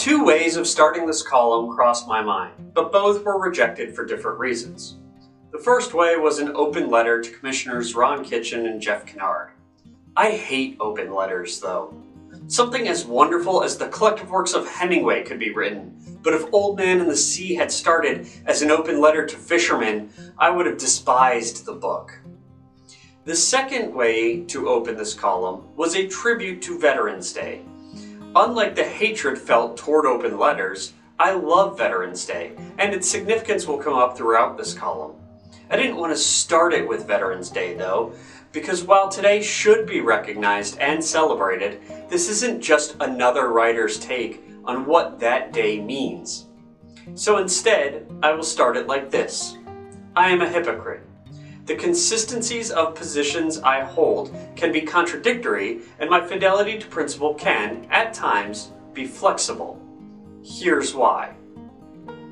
Two ways of starting this column crossed my mind, but both were rejected for different reasons. The first way was an open letter to Commissioners Ron Kitchen and Jeff Kinnard. I hate open letters, though. Something as wonderful as the collective works of Hemingway could be written, but if Old Man and the Sea had started as an open letter to fishermen, I would have despised the book. The second way to open this column was a tribute to Veterans Day. Unlike the hatred felt toward open letters, I love Veterans Day, and its significance will come up throughout this column. I didn't want to start it with Veterans Day though, because while today should be recognized and celebrated, this isn't just another writer's take on what that day means. So instead, I will start it like this I am a hypocrite. The consistencies of positions I hold can be contradictory, and my fidelity to principle can, at times, be flexible. Here's why.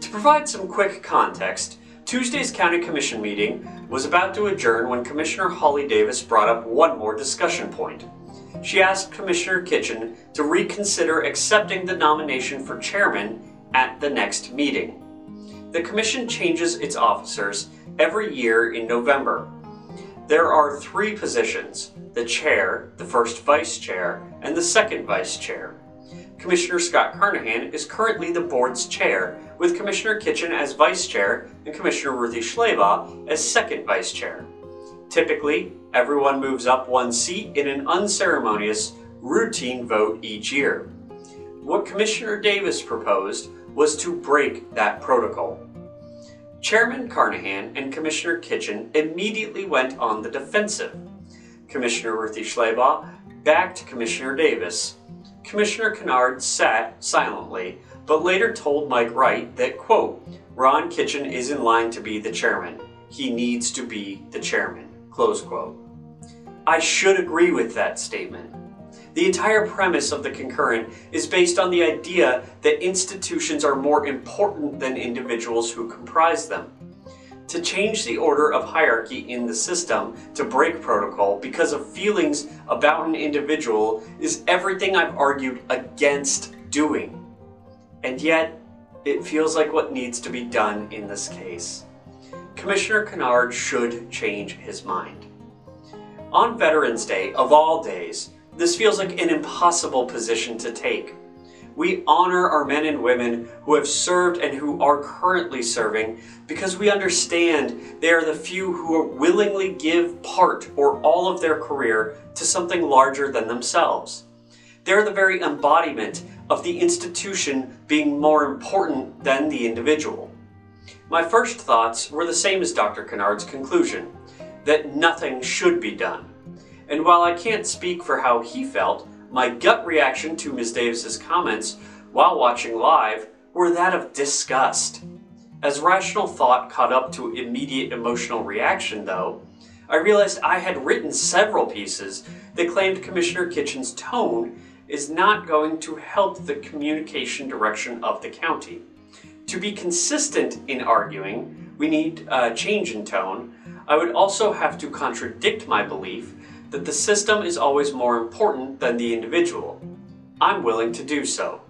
To provide some quick context, Tuesday's County Commission meeting was about to adjourn when Commissioner Holly Davis brought up one more discussion point. She asked Commissioner Kitchen to reconsider accepting the nomination for chairman at the next meeting. The Commission changes its officers every year in November. There are three positions the chair, the first vice chair, and the second vice chair. Commissioner Scott Carnahan is currently the board's chair, with Commissioner Kitchen as vice chair and Commissioner Ruthie Schleba as second vice chair. Typically, everyone moves up one seat in an unceremonious, routine vote each year. What Commissioner Davis proposed was to break that protocol. Chairman Carnahan and Commissioner Kitchen immediately went on the defensive. Commissioner Ruthie Schleba backed Commissioner Davis. Commissioner Kinnard sat silently, but later told Mike Wright that, quote, Ron Kitchen is in line to be the chairman. He needs to be the chairman, close quote. I should agree with that statement. The entire premise of the concurrent is based on the idea that institutions are more important than individuals who comprise them. To change the order of hierarchy in the system to break protocol because of feelings about an individual is everything I've argued against doing. And yet, it feels like what needs to be done in this case. Commissioner Kinnard should change his mind. On Veterans Day, of all days, this feels like an impossible position to take. We honor our men and women who have served and who are currently serving because we understand they are the few who willingly give part or all of their career to something larger than themselves. They're the very embodiment of the institution being more important than the individual. My first thoughts were the same as Dr. Kinnard's conclusion that nothing should be done. And while I can't speak for how he felt, my gut reaction to Ms. Davis's comments while watching live were that of disgust. As rational thought caught up to immediate emotional reaction, though, I realized I had written several pieces that claimed Commissioner Kitchen's tone is not going to help the communication direction of the county. To be consistent in arguing, we need a change in tone. I would also have to contradict my belief that the system is always more important than the individual. I'm willing to do so.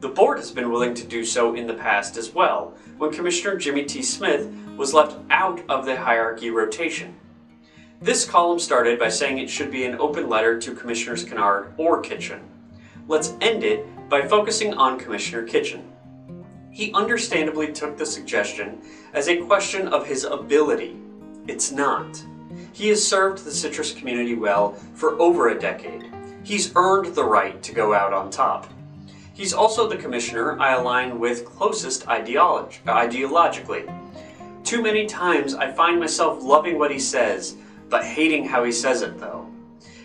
The board has been willing to do so in the past as well, when Commissioner Jimmie T. Smith was left out of the hierarchy rotation. This column started by saying it should be an open letter to Commissioners Kinnard or Kitchen. Let's end it by focusing on Commissioner Kitchen. He understandably took the suggestion as a question of his ability. It's not. He has served the citrus community well for over a decade. He's earned the right to go out on top. He's also the commissioner I align with closest ideolog- ideologically. Too many times I find myself loving what he says, but hating how he says it though.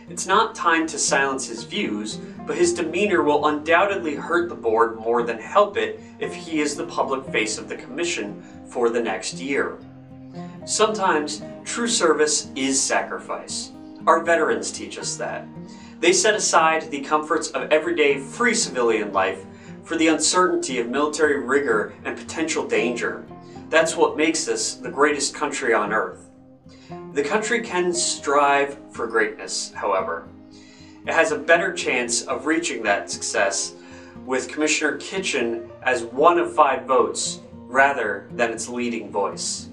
It's not time to silence his views, but his demeanor will undoubtedly hurt the board more than help it if he is the public face of the commission for the next year. Sometimes true service is sacrifice. Our veterans teach us that. They set aside the comforts of everyday free civilian life for the uncertainty of military rigor and potential danger. That's what makes us the greatest country on earth. The country can strive for greatness, however. It has a better chance of reaching that success with Commissioner Kitchen as one of five votes rather than its leading voice.